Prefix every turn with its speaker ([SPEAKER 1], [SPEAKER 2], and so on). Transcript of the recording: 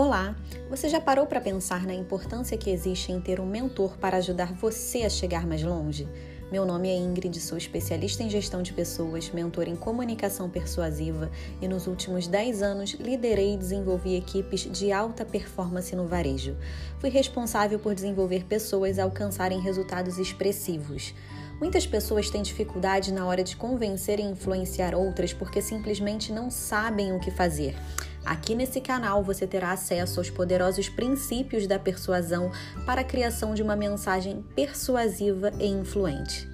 [SPEAKER 1] Olá! Você já parou para pensar na importância que existe em ter um mentor para ajudar você a chegar mais longe? Meu nome é Ingrid, sou especialista em gestão de pessoas, mentor em comunicação persuasiva e nos últimos 10 anos liderei e desenvolvi equipes de alta performance no varejo. Fui responsável por desenvolver pessoas a alcançarem resultados expressivos. Muitas pessoas têm dificuldade na hora de convencer e influenciar outras porque simplesmente não sabem o que fazer. Aqui nesse canal você terá acesso aos poderosos princípios da persuasão para a criação de uma mensagem persuasiva e influente.